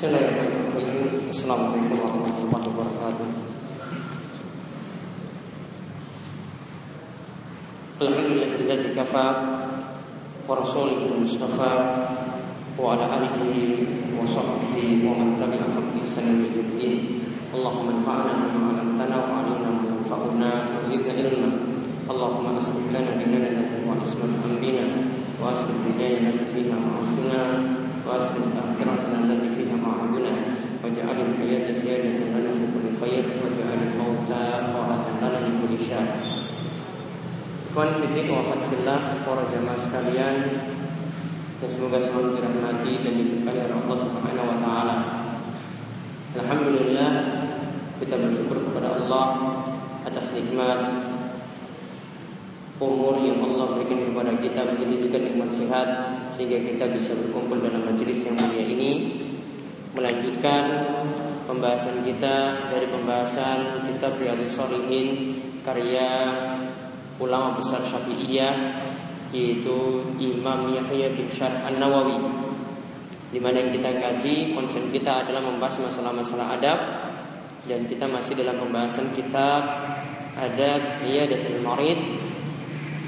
Assalamualaikum warahmatullahi wabarakatuh. Alhamdulillahilladzi kafa wa rasulihi mustafa wa ala alihi wa sahbihi wa man tabi'ahum bi ihsan ila Allahumma anfa'na bima 'allamtana wa 'allimna ma yanfa'una wa zidna ilma. Allahumma aslih lana dinana wa aslih amrina wa aslih ma'asina ma'aduna waj'al al-hayata ziyadatan lana fi kulli khair waj'al al-mauta rahatan lana min kulli syarr. Ikhwan fitik wa fatillah para jamaah sekalian yang semoga selalu dirahmati dan diberkahi oleh Allah Subhanahu wa taala. Alhamdulillah kita bersyukur kepada Allah atas nikmat umur yang Allah berikan kepada kita begitu juga nikmat sehat sehingga kita bisa berkumpul dalam majelis yang mulia ini. Melanjutkan pembahasan kita dari pembahasan kitab Riyadhus Shalihin karya ulama besar Syafi'iyah yaitu Imam Yahya bin Syarf An-Nawawi di mana yang kita kaji konsen kita adalah membahas masalah-masalah adab dan kita masih dalam pembahasan kitab adab Riyadatul Marid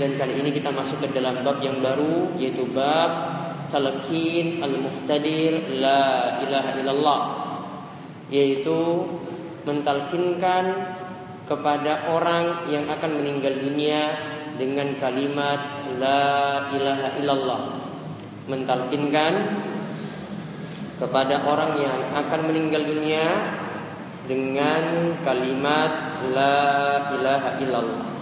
dan kali ini kita masuk ke dalam bab yang baru yaitu bab talqin al-muhtadir la ilaha illallah. Yaitu mentalkinkan kepada orang yang akan meninggal dunia dengan kalimat la ilaha illallah. Mentalkinkan kepada orang yang akan meninggal dunia dengan kalimat la ilaha illallah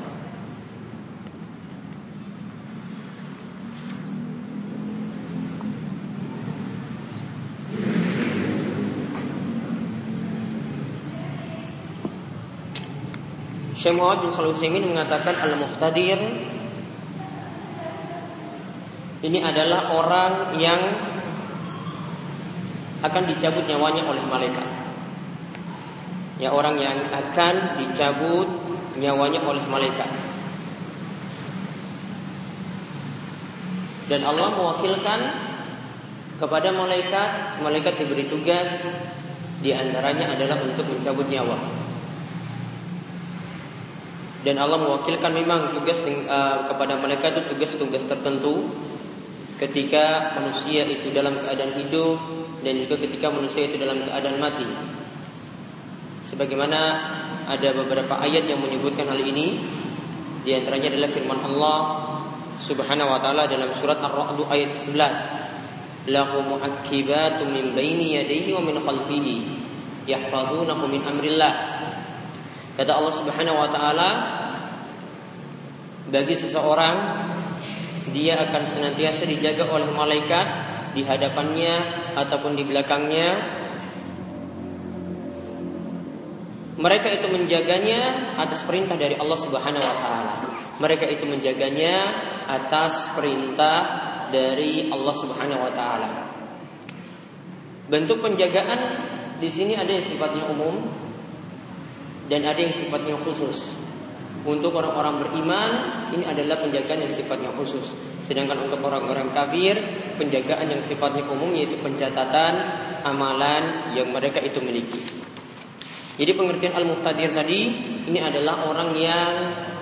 Syekh Muhammad bin Shalih Utsaimin mengatakan al-muqtadir ini adalah orang yang akan dicabut nyawanya oleh malaikat. Ya orang yang akan dicabut nyawanya oleh malaikat. Dan Allah mewakilkan kepada malaikat, malaikat diberi tugas di antaranya adalah untuk mencabut nyawa. Dan Allah mewakilkan memang tugas uh, kepada mereka itu tugas-tugas tertentu ketika manusia itu dalam keadaan hidup dan juga ketika manusia itu dalam keadaan mati. Sebagaimana ada beberapa ayat yang menyebutkan hal ini, di antaranya adalah firman Allah Subhanahu wa taala dalam surat Ar-Ra'd ayat 11. Lahu mu'aqibatun min baini yadayhi wa min khalfihi yahfazunahu min amrillah Kata Allah Subhanahu wa taala bagi seseorang dia akan senantiasa dijaga oleh malaikat di hadapannya ataupun di belakangnya. Mereka itu menjaganya atas perintah dari Allah Subhanahu wa taala. Mereka itu menjaganya atas perintah dari Allah Subhanahu wa taala. Bentuk penjagaan di sini ada yang sifatnya umum, dan ada yang sifatnya khusus. Untuk orang-orang beriman ini adalah penjagaan yang sifatnya khusus. Sedangkan untuk orang-orang kafir penjagaan yang sifatnya umum yaitu pencatatan amalan yang mereka itu miliki. Jadi pengertian al-muhtadir tadi ini adalah orang yang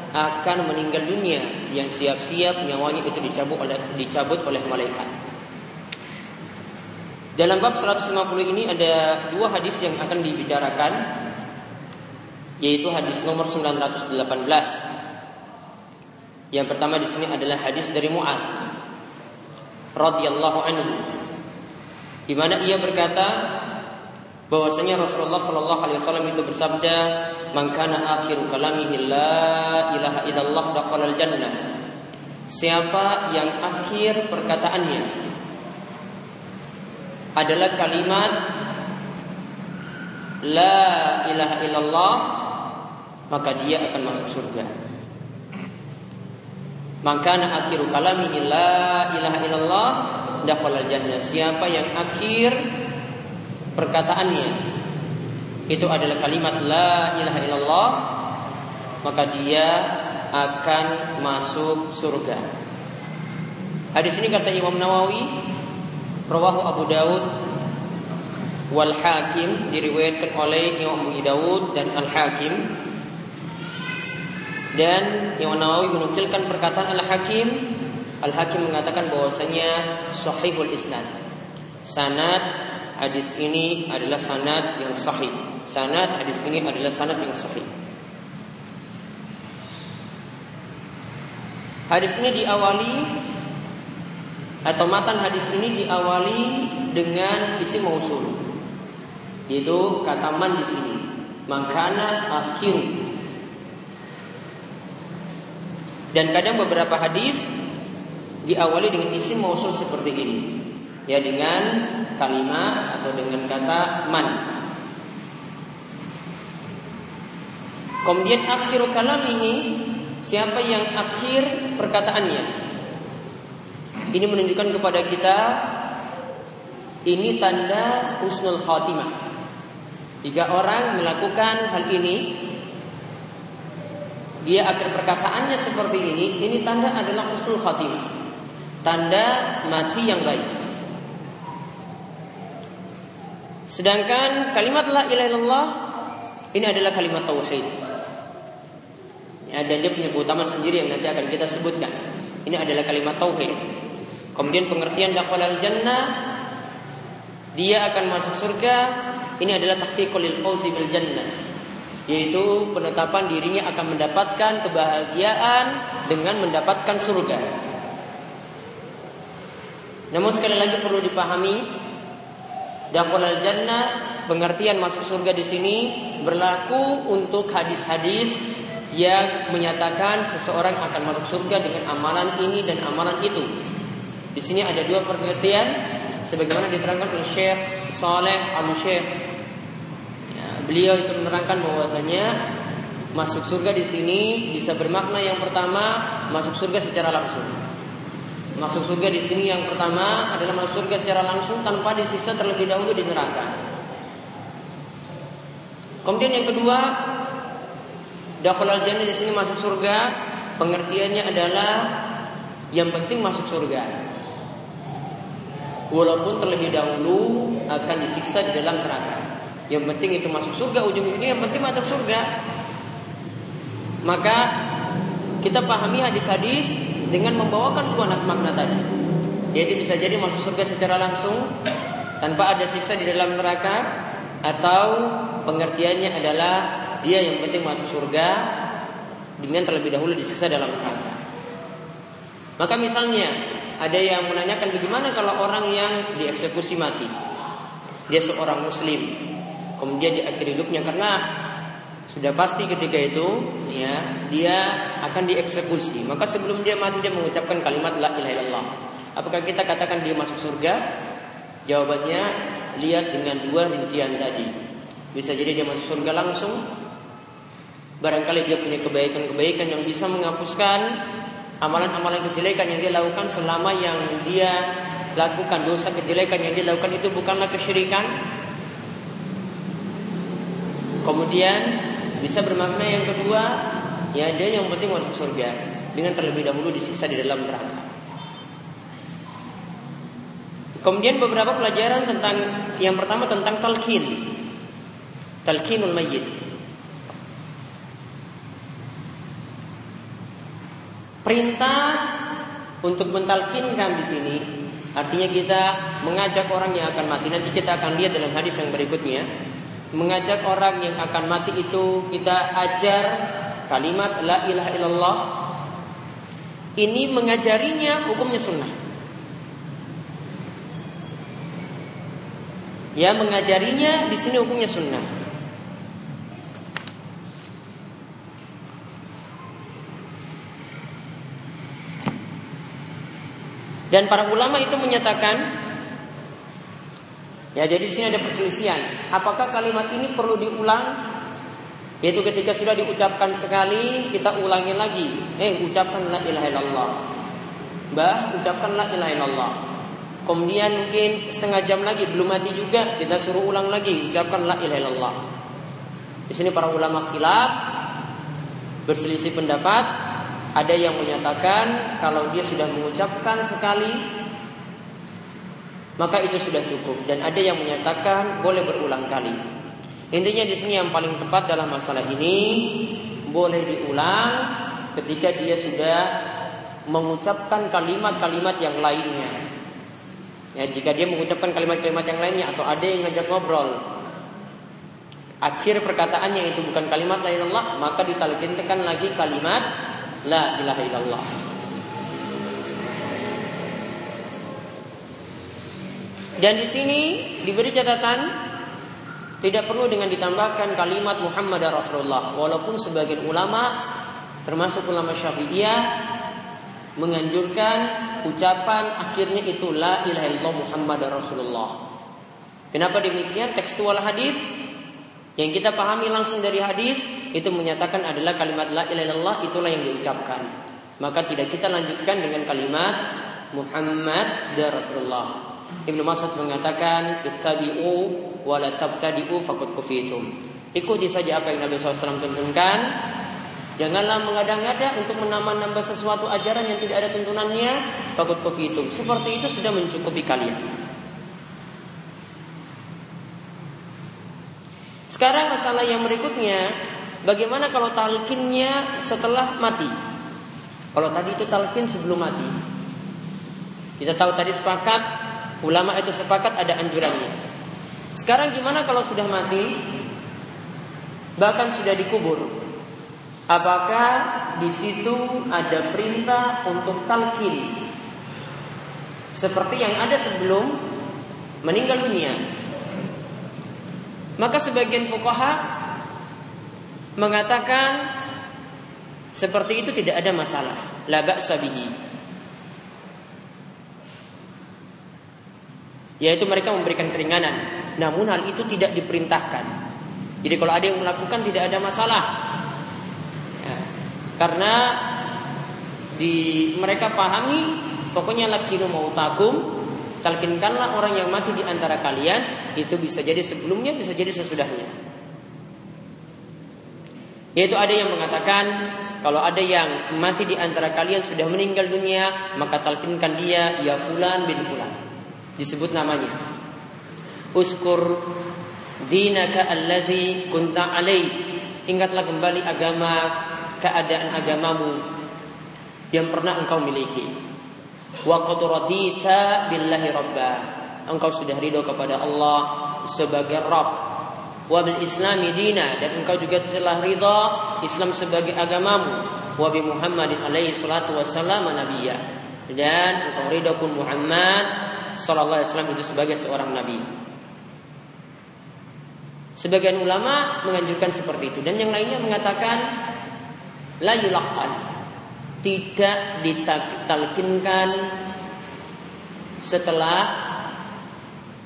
akan meninggal dunia yang siap-siap nyawanya itu dicabut oleh dicabut oleh malaikat. Dalam bab 150 ini ada dua hadis yang akan dibicarakan yaitu hadis nomor 918. Yang pertama di sini adalah hadis dari Muaz radhiyallahu anhu di mana ia berkata bahwasanya Rasulullah Shallallahu alaihi wasallam itu bersabda, "Man kana akhiru kalamihi la ilaha illallah dakhala jannah." Siapa yang akhir perkataannya adalah kalimat La ilaha illallah maka dia akan masuk surga. Maka akhiru kalamihi la ilaha illallah dakhala jannah. Siapa yang akhir perkataannya itu adalah kalimat la ilaha illallah maka dia akan masuk surga. Hadis ini kata Imam Nawawi rawahu Abu Dawud wal Hakim diriwayatkan oleh Imam Abu Dawud dan Al Hakim dan Imam Nawawi menukilkan perkataan Al Hakim Al Hakim mengatakan bahwasanya sahihul isnad sanad hadis ini adalah sanad yang sahih sanad hadis ini adalah sanad yang sahih Hadis ini diawali atau matan hadis ini diawali dengan isim mausul. Yaitu kata man di sini. Makana akhir. Dan kadang beberapa hadis diawali dengan isim mausul seperti ini. Ya dengan kalimat atau dengan kata man. Kemudian akhir kalam ini Siapa yang akhir perkataannya Ini menunjukkan kepada kita Ini tanda husnul khatimah Jika orang melakukan hal ini Dia akhir perkataannya seperti ini Ini tanda adalah husnul khatimah Tanda mati yang baik Sedangkan kalimat la ilaha Ini adalah kalimat tauhid ya, dan dia punya keutamaan sendiri yang nanti akan kita sebutkan. Ini adalah kalimat tauhid. Kemudian pengertian dakhal al jannah dia akan masuk surga. Ini adalah tahqiqul lil fauzi bil jannah. Yaitu penetapan dirinya akan mendapatkan kebahagiaan dengan mendapatkan surga. Namun sekali lagi perlu dipahami dakhal al jannah pengertian masuk surga di sini berlaku untuk hadis-hadis yang menyatakan seseorang akan masuk surga dengan amalan ini dan amalan itu. Di sini ada dua pengertian sebagaimana diterangkan oleh Syekh Saleh Al Syekh. Ya, beliau itu menerangkan bahwasanya masuk surga di sini bisa bermakna yang pertama masuk surga secara langsung. Masuk surga di sini yang pertama adalah masuk surga secara langsung tanpa disiksa terlebih dahulu di neraka. Kemudian yang kedua Dakhulal jannah di sini masuk surga, pengertiannya adalah yang penting masuk surga. Walaupun terlebih dahulu akan disiksa di dalam neraka. Yang penting itu masuk surga, ujung-ujungnya yang penting masuk surga. Maka kita pahami hadis-hadis dengan membawakan dua makna tadi. Jadi bisa jadi masuk surga secara langsung tanpa ada siksa di dalam neraka atau pengertiannya adalah dia yang penting masuk surga dengan terlebih dahulu disiksa dalam neraka. Maka misalnya ada yang menanyakan bagaimana kalau orang yang dieksekusi mati. Dia seorang muslim. Kemudian di akhir hidupnya karena sudah pasti ketika itu ya dia akan dieksekusi. Maka sebelum dia mati dia mengucapkan kalimat la ilaha illallah. Apakah kita katakan dia masuk surga? Jawabannya lihat dengan dua rincian tadi. Bisa jadi dia masuk surga langsung Barangkali dia punya kebaikan-kebaikan yang bisa menghapuskan amalan-amalan kejelekan yang dia lakukan selama yang dia lakukan dosa kejelekan yang dia lakukan itu bukanlah kesyirikan. Kemudian bisa bermakna yang kedua, ya dia yang penting masuk surga dengan terlebih dahulu disiksa di dalam neraka. Kemudian beberapa pelajaran tentang yang pertama tentang talqin. Talqinul mayyit. Perintah untuk mentalkinkan di sini artinya kita mengajak orang yang akan mati. Nanti kita akan lihat dalam hadis yang berikutnya. Mengajak orang yang akan mati itu kita ajar kalimat la ilaha illallah. Ini mengajarinya hukumnya sunnah. Ya mengajarinya di sini hukumnya sunnah. Dan para ulama itu menyatakan Ya, jadi di sini ada perselisihan. Apakah kalimat ini perlu diulang? Yaitu ketika sudah diucapkan sekali, kita ulangi lagi. Eh, ucapkan la ilaha illallah. Bah, ucapkan la ilaha illallah. Kemudian mungkin setengah jam lagi belum mati juga, kita suruh ulang lagi, ucapkan la ilaha illallah. Di sini para ulama khilaf berselisih pendapat ada yang menyatakan kalau dia sudah mengucapkan sekali maka itu sudah cukup dan ada yang menyatakan boleh berulang kali. Intinya di sini yang paling tepat dalam masalah ini boleh diulang ketika dia sudah mengucapkan kalimat-kalimat yang lainnya. Ya, jika dia mengucapkan kalimat-kalimat yang lainnya atau ada yang ngajak ngobrol, akhir perkataannya itu bukan kalimat la ilallah, maka ditalkinkan lagi kalimat la ilaha illallah. Dan di sini diberi catatan tidak perlu dengan ditambahkan kalimat Muhammad Rasulullah. Walaupun sebagian ulama termasuk ulama Syafi'iyah menganjurkan ucapan akhirnya itu la ilaha illallah Muhammad Rasulullah. Kenapa demikian? Tekstual hadis yang kita pahami langsung dari hadis itu menyatakan adalah kalimat la ilaha illallah itulah yang diucapkan. Maka tidak kita lanjutkan dengan kalimat Muhammad Rasulullah. Ibnu Mas'ud mengatakan ittabi'u wa la tabtadi'u faqad kufitum. Ikuti saja apa yang Nabi SAW tuntunkan. Janganlah mengada-ngada untuk menambah-nambah sesuatu ajaran yang tidak ada tuntunannya. Faqad kufitum. Seperti itu sudah mencukupi kalian. Sekarang masalah yang berikutnya, bagaimana kalau talkinnya setelah mati? Kalau tadi itu talkin sebelum mati. Kita tahu tadi sepakat Ulama itu sepakat ada anjurannya. Sekarang gimana kalau sudah mati? Bahkan sudah dikubur. Apakah di situ ada perintah untuk talqin? Seperti yang ada sebelum meninggal dunia. Maka sebagian fukaha mengatakan seperti itu tidak ada masalah. La ba'sa bihi. Yaitu mereka memberikan keringanan. Namun hal itu tidak diperintahkan. Jadi kalau ada yang melakukan tidak ada masalah. Ya, karena di mereka pahami pokoknya lakinu mautakum talkinkanlah orang yang mati di antara kalian itu bisa jadi sebelumnya bisa jadi sesudahnya. Yaitu ada yang mengatakan kalau ada yang mati di antara kalian sudah meninggal dunia maka talkinkan dia ya fulan bin fulan disebut namanya. Uskur dinaka allazi kunta alai. Ingatlah kembali agama keadaan agamamu yang pernah engkau miliki. Wa qad radita billahi rabba. Engkau sudah ridho kepada Allah sebagai Rabb. Wa bil islami dina dan engkau juga telah ridho Islam sebagai agamamu. Wa bi Muhammadin alaihi salatu wassalam nabiyya. Dan engkau ridho pun Muhammad Sallallahu Alaihi Wasallam itu sebagai seorang nabi. Sebagian ulama menganjurkan seperti itu dan yang lainnya mengatakan la yulaqan tidak ditalkinkan setelah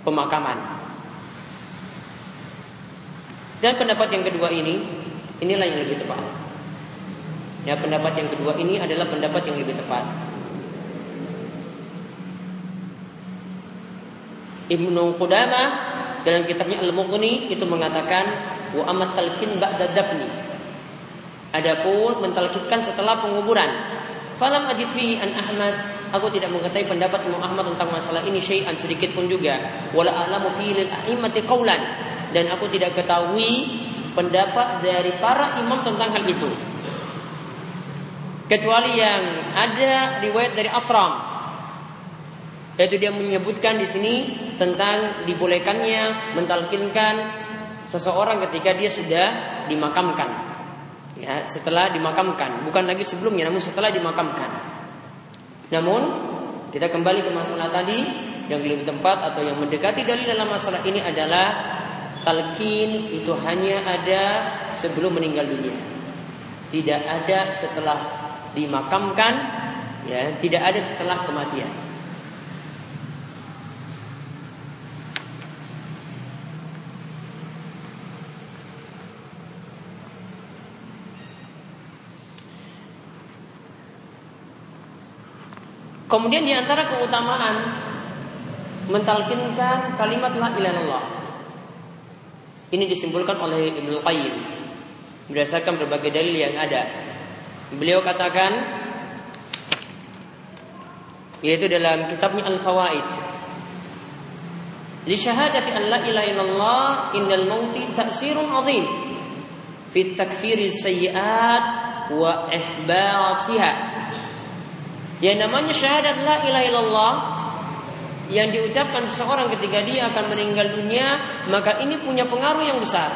pemakaman. Dan pendapat yang kedua ini inilah yang lebih tepat. Ya pendapat yang kedua ini adalah pendapat yang lebih tepat. Ibnu Qudamah dalam kitabnya Al-Mughni itu mengatakan wa amat talqin ba'da dafni. Adapun mentalkinkan setelah penguburan. Falam ajid fihi an Ahmad Aku tidak mengetahui pendapat Imam Ahmad tentang masalah ini syai'an sedikit pun juga. Wala a'lamu fi lil a'immati qaulan dan aku tidak ketahui pendapat dari para imam tentang hal itu. Kecuali yang ada riwayat dari Afram yaitu dia menyebutkan di sini tentang dibolehkannya mentalkinkan seseorang ketika dia sudah dimakamkan. Ya, setelah dimakamkan, bukan lagi sebelumnya namun setelah dimakamkan. Namun kita kembali ke masalah tadi yang lebih tempat atau yang mendekati dalil dalam masalah ini adalah talkin itu hanya ada sebelum meninggal dunia. Tidak ada setelah dimakamkan, ya, tidak ada setelah kematian. Kemudian di antara keutamaan mentalkinkan kalimat la ilaha illallah. Ini disimpulkan oleh Ibnu Qayyim berdasarkan berbagai dalil yang ada. Beliau katakan yaitu dalam kitabnya Al-Fawaid Li syahadati an la ilaha illallah innal mauti ta'sirun azim fi takfiri sayyi'at wa ihbatiha. Yang namanya syahadat la ilaha illallah yang diucapkan seseorang ketika dia akan meninggal dunia, maka ini punya pengaruh yang besar.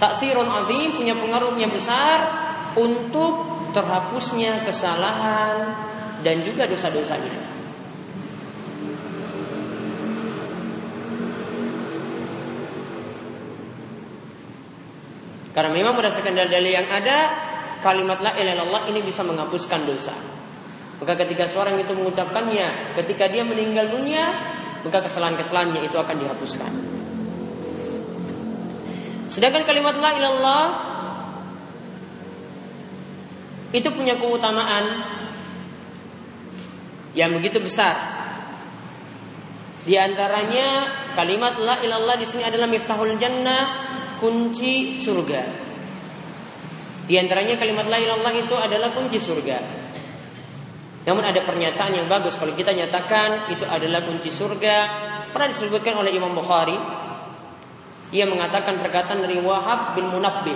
Taksirun azim punya pengaruh yang besar untuk terhapusnya kesalahan dan juga dosa-dosanya. Karena memang berdasarkan dalil-dalil yang ada, kalimat la ilaha illallah ini bisa menghapuskan dosa. Maka ketika seorang itu mengucapkannya, ketika dia meninggal dunia, maka kesalahan-kesalahannya itu akan dihapuskan. Sedangkan kalimat la ilallah itu punya keutamaan yang begitu besar. Di antaranya kalimat la ilallah di sini adalah miftahul jannah kunci surga. Di antaranya kalimat la ilallah itu adalah kunci surga. Namun ada pernyataan yang bagus kalau kita nyatakan itu adalah kunci surga. Pernah disebutkan oleh Imam Bukhari. Ia mengatakan perkataan dari Wahab bin Munabbih.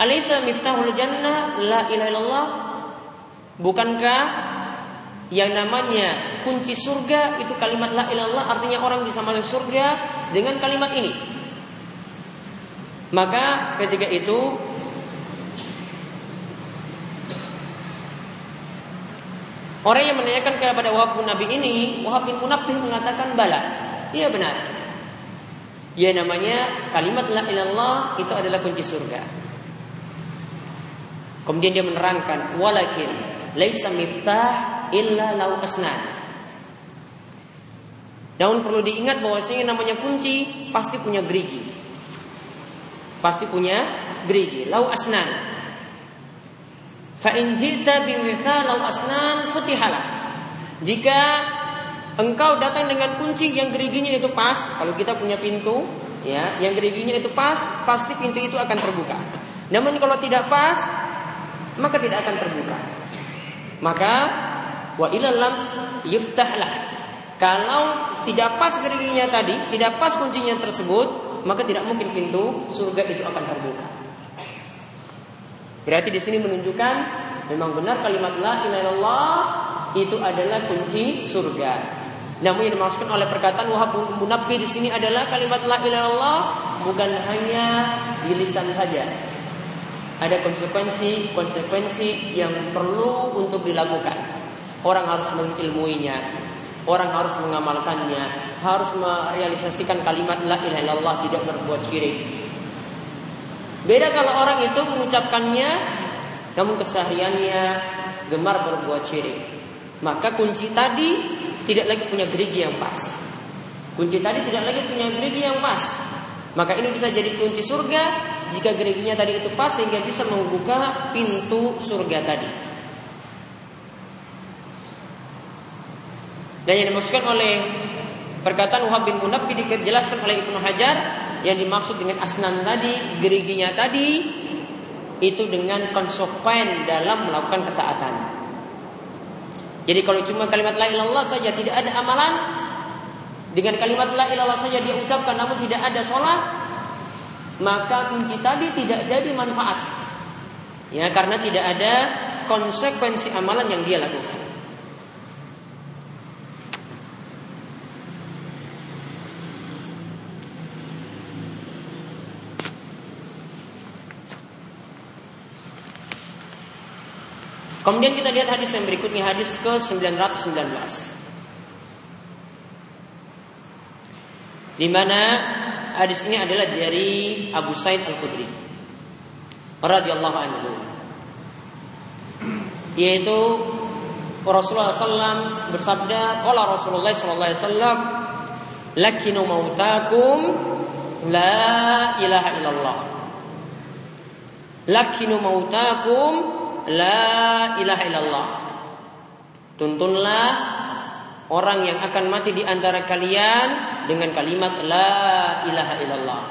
Alaysa miftahul jannah la ilaha illallah? Bukankah yang namanya kunci surga itu kalimat la ilallah artinya orang bisa masuk surga dengan kalimat ini. Maka ketika itu Orang yang menanyakan kepada Wahab bin Nabi ini, Wahab bin Munabbih mengatakan bala. Iya benar. Ya namanya kalimat la ilallah itu adalah kunci surga. Kemudian dia menerangkan walakin laisa miftah illa lau asnan. Namun perlu diingat bahwasanya namanya kunci pasti punya gerigi. Pasti punya gerigi. Lau asnan. Fa in jita asnan futihala. Jika engkau datang dengan kunci yang geriginya itu pas, kalau kita punya pintu, ya, yang geriginya itu pas, pasti pintu itu akan terbuka. Namun kalau tidak pas, maka tidak akan terbuka. Maka wa ilalam yuftahlah kalau tidak pas geriginya tadi, tidak pas kuncinya tersebut, maka tidak mungkin pintu surga itu akan terbuka. Berarti di sini menunjukkan memang benar kalimat la ilaha illallah itu adalah kunci surga. Namun yang dimaksudkan oleh perkataan Wahab Munabbi di sini adalah kalimat la ilaha illallah bukan hanya di lisan saja. Ada konsekuensi-konsekuensi yang perlu untuk dilakukan. Orang harus mengilmuinya, Orang harus mengamalkannya, harus merealisasikan kalimat la ilaha illallah tidak berbuat syirik. Beda kalau orang itu mengucapkannya namun kesehariannya gemar berbuat syirik. Maka kunci tadi tidak lagi punya gerigi yang pas. Kunci tadi tidak lagi punya gerigi yang pas. Maka ini bisa jadi kunci surga jika geriginya tadi itu pas sehingga bisa membuka pintu surga tadi. Dan yang dimaksudkan oleh perkataan Wahab bin Munabbi dijelaskan oleh Ibnu Hajar yang dimaksud dengan asnan tadi, geriginya tadi itu dengan konsekuen dalam melakukan ketaatan. Jadi kalau cuma kalimat la ilallah saja tidak ada amalan dengan kalimat la ilallah saja dia ucapkan namun tidak ada sholat maka kunci tadi tidak jadi manfaat. Ya karena tidak ada konsekuensi amalan yang dia lakukan. Kemudian kita lihat hadis yang berikutnya hadis ke 919. Di mana hadis ini adalah dari Abu Said Al-Khudri radhiyallahu anhu. Yaitu Rasulullah SAW bersabda, "Qala Rasulullah sallallahu alaihi wasallam, lakinu mautakum la ilaha illallah." Lakinu mautakum La ilaha illallah. Tuntunlah orang yang akan mati di antara kalian dengan kalimat la ilaha illallah.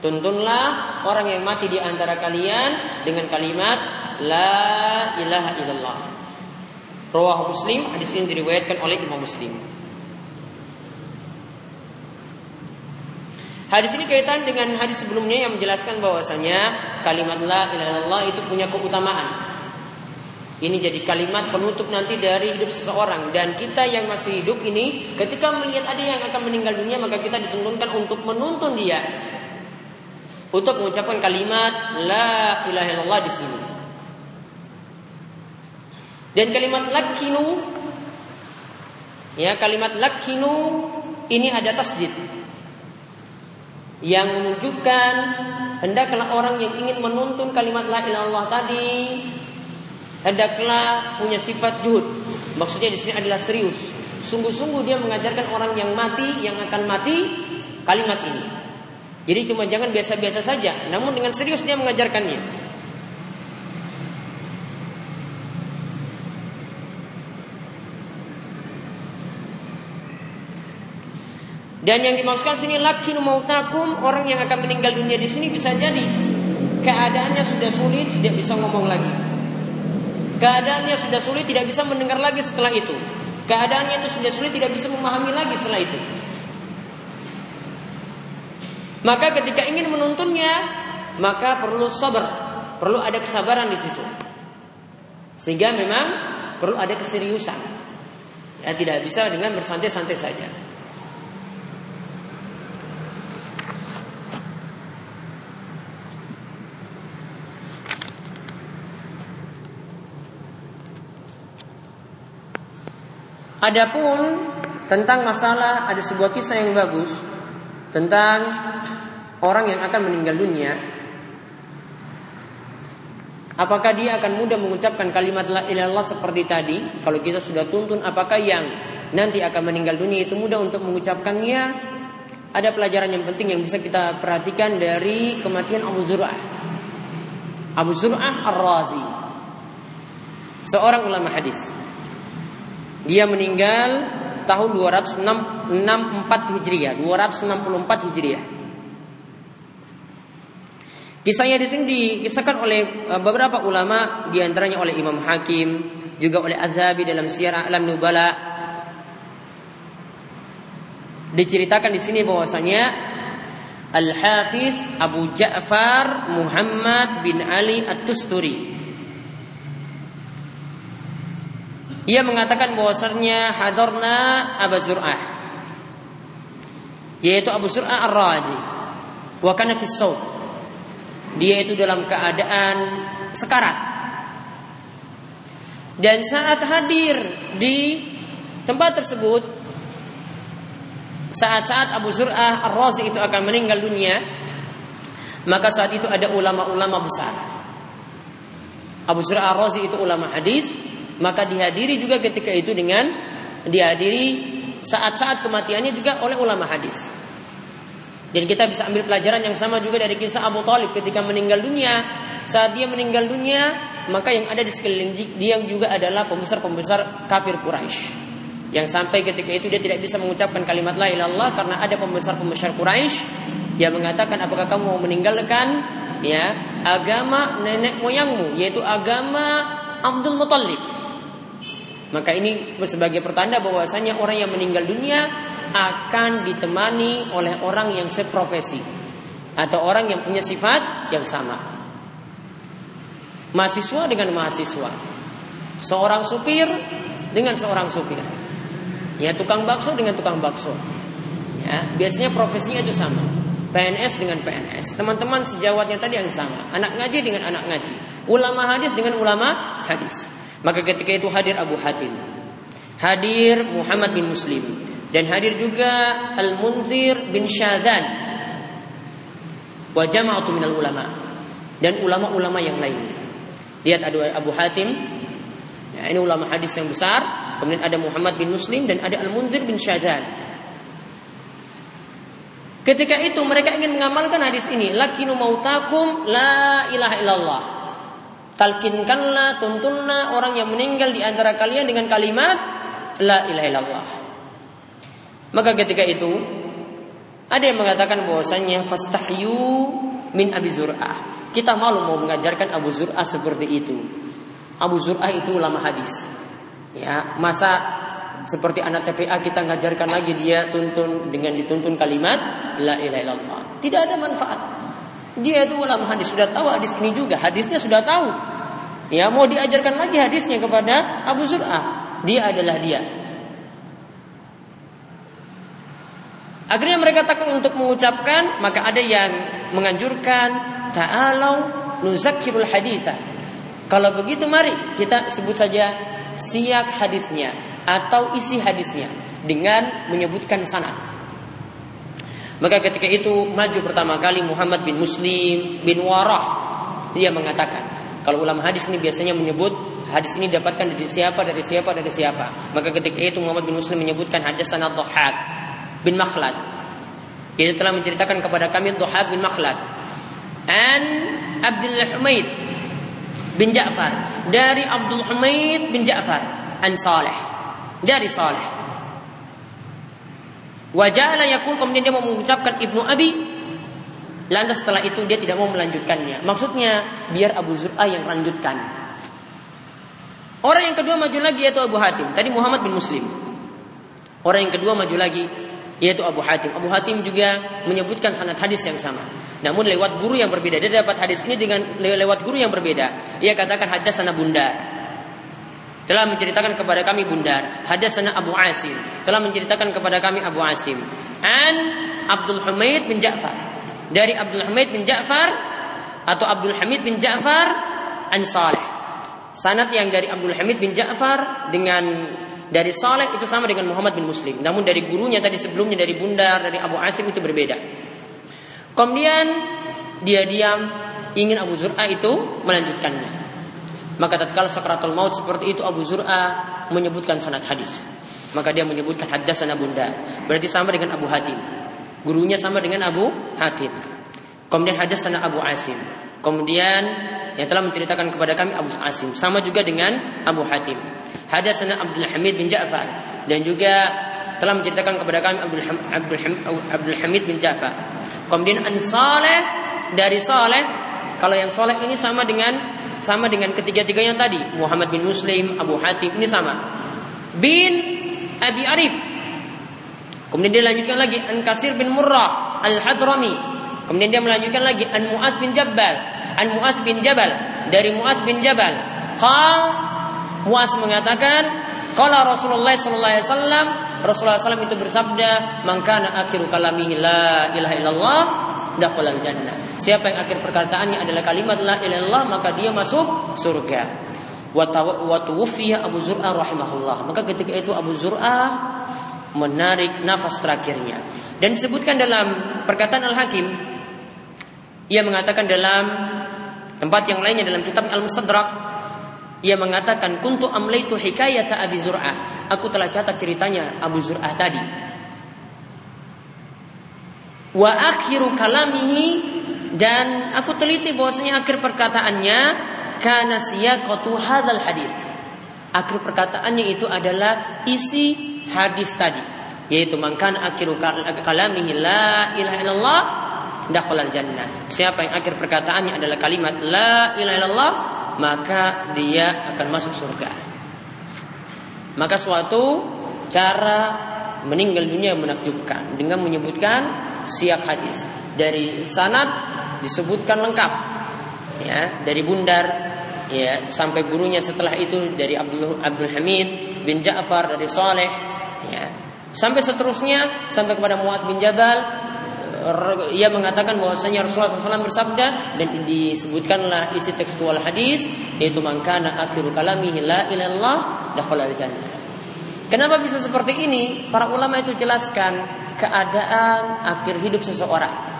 Tuntunlah orang yang mati di antara kalian dengan kalimat la ilaha illallah. Ruah Muslim, hadis ini diriwayatkan oleh Imam Muslim. Hadis ini kaitan dengan hadis sebelumnya yang menjelaskan bahwasanya kalimat la ilaha illallah itu punya keutamaan. Ini jadi kalimat penutup nanti dari hidup seseorang. Dan kita yang masih hidup ini ketika melihat ada yang akan meninggal dunia maka kita dituntunkan untuk menuntun dia. Untuk mengucapkan kalimat la ilaha illallah di sini. Dan kalimat lakinu ya kalimat lakinu ini ada tasjid yang menunjukkan hendaklah orang yang ingin menuntun kalimat la ilaha tadi hendaklah punya sifat juhud. Maksudnya di sini adalah serius. Sungguh-sungguh dia mengajarkan orang yang mati, yang akan mati kalimat ini. Jadi cuma jangan biasa-biasa saja, namun dengan serius dia mengajarkannya. Dan yang dimaksudkan sini lakin mautakum orang yang akan meninggal dunia di sini bisa jadi keadaannya sudah sulit tidak bisa ngomong lagi. Keadaannya sudah sulit tidak bisa mendengar lagi setelah itu. Keadaannya itu sudah sulit tidak bisa memahami lagi setelah itu. Maka ketika ingin menuntunnya, maka perlu sabar, perlu ada kesabaran di situ. Sehingga memang perlu ada keseriusan. Ya, tidak bisa dengan bersantai-santai saja. Adapun tentang masalah ada sebuah kisah yang bagus tentang orang yang akan meninggal dunia. Apakah dia akan mudah mengucapkan kalimat la ilallah seperti tadi? Kalau kita sudah tuntun apakah yang nanti akan meninggal dunia itu mudah untuk mengucapkannya? Ada pelajaran yang penting yang bisa kita perhatikan dari kematian Abu Zur'ah. Abu Zur'ah Ar-Razi. Seorang ulama hadis. Dia meninggal tahun 264 Hijriah, 264 Hijriah. Kisahnya di sini dikisahkan oleh e, beberapa ulama, di antaranya oleh Imam Hakim, juga oleh Azhabi dalam Syiar Alam Nubala. Diceritakan di sini bahwasanya Al-Hafiz Abu Ja'far Muhammad bin Ali At-Tusturi Ia mengatakan bahwasanya hadarna Abu Zur'ah yaitu Abu Zur'ah Ar-Raji wa kana fi Dia itu dalam keadaan sekarat. Dan saat hadir di tempat tersebut saat-saat Abu Zur'ah Ar-Razi itu akan meninggal dunia maka saat itu ada ulama-ulama besar. Abu Zur'ah Ar-Razi itu ulama hadis maka dihadiri juga ketika itu dengan dihadiri saat-saat kematiannya juga oleh ulama hadis. Dan kita bisa ambil pelajaran yang sama juga dari kisah Abu Talib ketika meninggal dunia. Saat dia meninggal dunia, maka yang ada di sekeliling dia juga adalah pembesar-pembesar kafir Quraisy. Yang sampai ketika itu dia tidak bisa mengucapkan kalimat la ilallah karena ada pembesar-pembesar Quraisy yang mengatakan apakah kamu mau meninggalkan ya agama nenek moyangmu yaitu agama Abdul Muthalib maka ini sebagai pertanda bahwasanya orang yang meninggal dunia akan ditemani oleh orang yang seprofesi atau orang yang punya sifat yang sama. Mahasiswa dengan mahasiswa. Seorang supir dengan seorang supir. Ya, tukang bakso dengan tukang bakso. Ya, biasanya profesinya itu sama. PNS dengan PNS. Teman-teman sejawatnya tadi yang sama. Anak ngaji dengan anak ngaji. Ulama hadis dengan ulama hadis. Maka ketika itu hadir Abu Hatim. Hadir Muhammad bin Muslim. Dan hadir juga Al-Munzir bin Syadzan. Wa jama'atu minal ulama. Dan ulama-ulama yang lainnya. Lihat ada Abu Hatim. Ya, ini ulama hadis yang besar. Kemudian ada Muhammad bin Muslim dan ada Al-Munzir bin Syadzan. Ketika itu mereka ingin mengamalkan hadis ini. Lakinu mautakum la ilaha illallah. Talkinkanlah, tuntunlah orang yang meninggal di antara kalian dengan kalimat La ilaha illallah. Maka ketika itu ada yang mengatakan bahwasanya fastahyu min Abi Zur'ah. Kita malu mau mengajarkan Abu Zur'ah seperti itu. Abu Zur'ah itu ulama hadis. Ya, masa seperti anak TPA kita ngajarkan lagi dia tuntun dengan dituntun kalimat la ilaha illallah. Tidak ada manfaat. Dia itu ulama hadis sudah tahu hadis ini juga, hadisnya sudah tahu. Ya mau diajarkan lagi hadisnya kepada Abu Zur'ah. Dia adalah dia. Akhirnya mereka takut untuk mengucapkan, maka ada yang menganjurkan ta'alau nuzakirul hadisah. Kalau begitu mari kita sebut saja siak hadisnya atau isi hadisnya dengan menyebutkan sanad. Maka ketika itu maju pertama kali Muhammad bin Muslim bin Warah. Dia mengatakan, kalau ulama hadis ini biasanya menyebut hadis ini dapatkan dari siapa, dari siapa, dari siapa. Maka ketika itu Muhammad bin Muslim menyebutkan hadis sanad Dhahak bin Makhlad. Dia telah menceritakan kepada kami Dhahak bin Makhlad. An Abdul Humaid bin Ja'far dari Abdul Humaid bin Ja'far an Saleh dari Saleh Wajahlah yakul kemudian dia mengucapkan Ibnu Abi Lantas setelah itu dia tidak mau melanjutkannya Maksudnya biar Abu Zur'a yang lanjutkan Orang yang kedua maju lagi yaitu Abu Hatim Tadi Muhammad bin Muslim Orang yang kedua maju lagi yaitu Abu Hatim Abu Hatim juga menyebutkan sanad hadis yang sama namun lewat guru yang berbeda. Dia dapat hadis ini dengan lewat guru yang berbeda. Ia katakan sana bundar. Telah menceritakan kepada kami bundar. sana Abu Asim. Telah menceritakan kepada kami Abu Asim. An Abdul Hamid bin Ja'far. Dari Abdul Hamid bin Ja'far atau Abdul Hamid bin Ja'far an Saleh. Sanat yang dari Abdul Hamid bin Ja'far dengan dari Saleh itu sama dengan Muhammad bin Muslim. Namun dari gurunya tadi sebelumnya dari Bundar dari Abu Asim itu berbeda. Kemudian dia diam ingin Abu Zur'a itu melanjutkannya. Maka tatkala sakratul maut seperti itu Abu Zur'a menyebutkan sanad hadis. Maka dia menyebutkan hadasana bunda. Berarti sama dengan Abu Hatim. Gurunya sama dengan Abu Hatim. Kemudian hadasana Abu Asim. Kemudian yang telah menceritakan kepada kami Abu Asim sama juga dengan Abu Hatim. Hadasana Abdul Hamid bin Ja'far dan juga telah menceritakan kepada kami Abdul, Abdul, Abdul Hamid bin Ja'far. Kemudian an Saleh dari Saleh, kalau yang Saleh ini sama dengan sama dengan ketiga-tiganya tadi, Muhammad bin Muslim, Abu Hatim ini sama. Bin Abi Arif. Kemudian dia lanjutkan lagi An Kasir bin Murrah Al-Hadrami. Kemudian dia melanjutkan lagi An Muaz bin Jabal, An Muaz bin Jabal dari Muaz bin Jabal. Qal Muaz mengatakan, qala Rasulullah sallallahu alaihi wasallam Rasulullah SAW itu bersabda, "Mangkana akhiru kalamihi la ilaha illallah dakhalal jannah." Siapa yang akhir perkataannya adalah kalimat la ilaha illallah, maka dia masuk surga. Wa tuwfiya Abu Zur'ah rahimahullah. Maka ketika itu Abu Zur'ah menarik nafas terakhirnya. Dan disebutkan dalam perkataan Al-Hakim ia mengatakan dalam tempat yang lainnya dalam kitab Al-Mustadrak ia mengatakan kuntu amlaitu hikayata Abi Zur'ah. Aku telah catat ceritanya Abu Zur'ah tadi. Wa akhiru kalamihi dan aku teliti bahwasanya akhir perkataannya kana siyaqatu hadzal hadis. Akhir perkataannya itu adalah isi hadis tadi, yaitu mangkan akhiru kalamihi la ilaha illallah dakhalal jannah. Siapa yang akhir perkataannya adalah kalimat la ilaha illallah maka dia akan masuk surga. Maka suatu cara meninggal dunia menakjubkan dengan menyebutkan siak hadis dari sanad disebutkan lengkap ya dari bundar ya sampai gurunya setelah itu dari Abdul Abdul Hamid bin Ja'far dari Saleh sampai seterusnya sampai kepada Muaz bin Jabal ia mengatakan bahwasanya Rasulullah SAW bersabda dan disebutkanlah isi tekstual hadis yaitu mangkana akhiru kalamihi la ilallah dakhala. Kenapa bisa seperti ini? Para ulama itu jelaskan keadaan akhir hidup seseorang.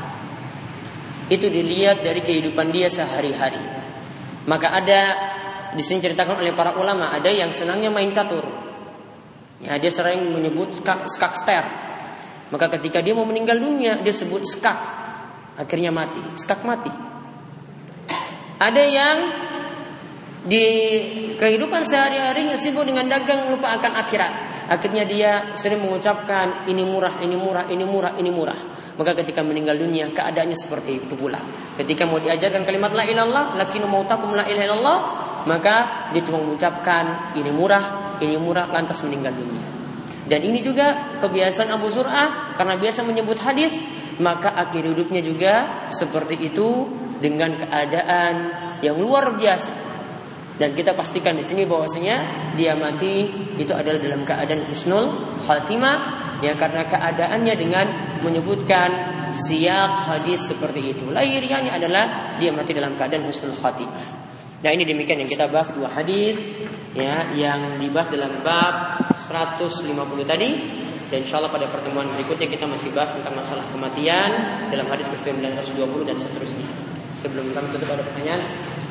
Itu dilihat dari kehidupan dia sehari-hari. Maka ada di sini ceritakan oleh para ulama ada yang senangnya main catur. Ya, dia sering menyebut skak, skakster maka ketika dia mau meninggal dunia, dia sebut skak. Akhirnya mati. Skak mati. Ada yang di kehidupan sehari-harinya sibuk dengan dagang lupa akan akhirat. Akhirnya dia sering mengucapkan ini murah, ini murah, ini murah, ini murah. Maka ketika meninggal dunia keadaannya seperti itu pula. Ketika mau diajarkan kalimat la ilallah, lakinu mautakum la ilaha illallah, maka dia cuma mengucapkan ini murah, ini murah lantas meninggal dunia. Dan ini juga kebiasaan Abu Zur'ah karena biasa menyebut hadis, maka akhir hidupnya juga seperti itu dengan keadaan yang luar biasa. Dan kita pastikan di sini bahwasanya dia mati itu adalah dalam keadaan husnul khatimah ya karena keadaannya dengan menyebutkan siap hadis seperti itu. Lahiriahnya adalah dia mati dalam keadaan husnul khatimah. Nah ini demikian yang kita bahas dua hadis ya yang dibahas dalam bab 150 tadi dan insya Allah pada pertemuan berikutnya kita masih bahas tentang masalah kematian dalam hadis ke-920 dan seterusnya. Sebelum kami tutup ada pertanyaan?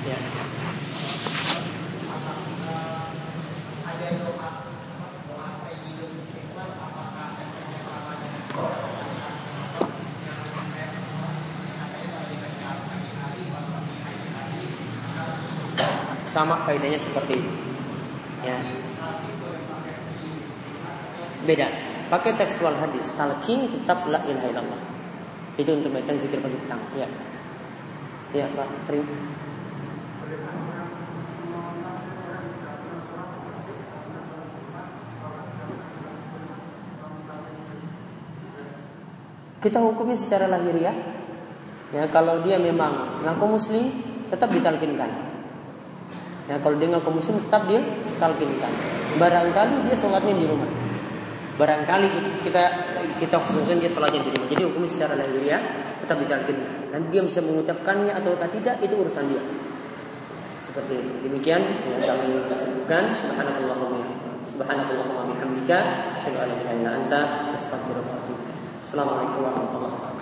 Ya. sama faedahnya seperti itu. Ya. Beda. Pakai tekstual hadis, talqin kitab la ilaha illallah. Itu untuk baca zikir pagi petang. Ya. Ya, Pak. Terima. Kita hukumi secara lahiriah. Ya, kalau dia memang ngaku muslim, tetap ditalkinkan. Ya, kalau dia ngaku muslim tetap dia talqinkan. Barangkali dia sholatnya di rumah. Barangkali kita kita khususkan dia sholatnya di rumah. Jadi hukum secara lahiriah tetap ditalqinkan. Dan dia bisa mengucapkannya atau tidak itu urusan dia. Seperti itu. Demikian yang kami lakukan. Subhanallahumma Subhanallahumma bihamdika asyhadu an la Assalamualaikum warahmatullahi wabarakatuh.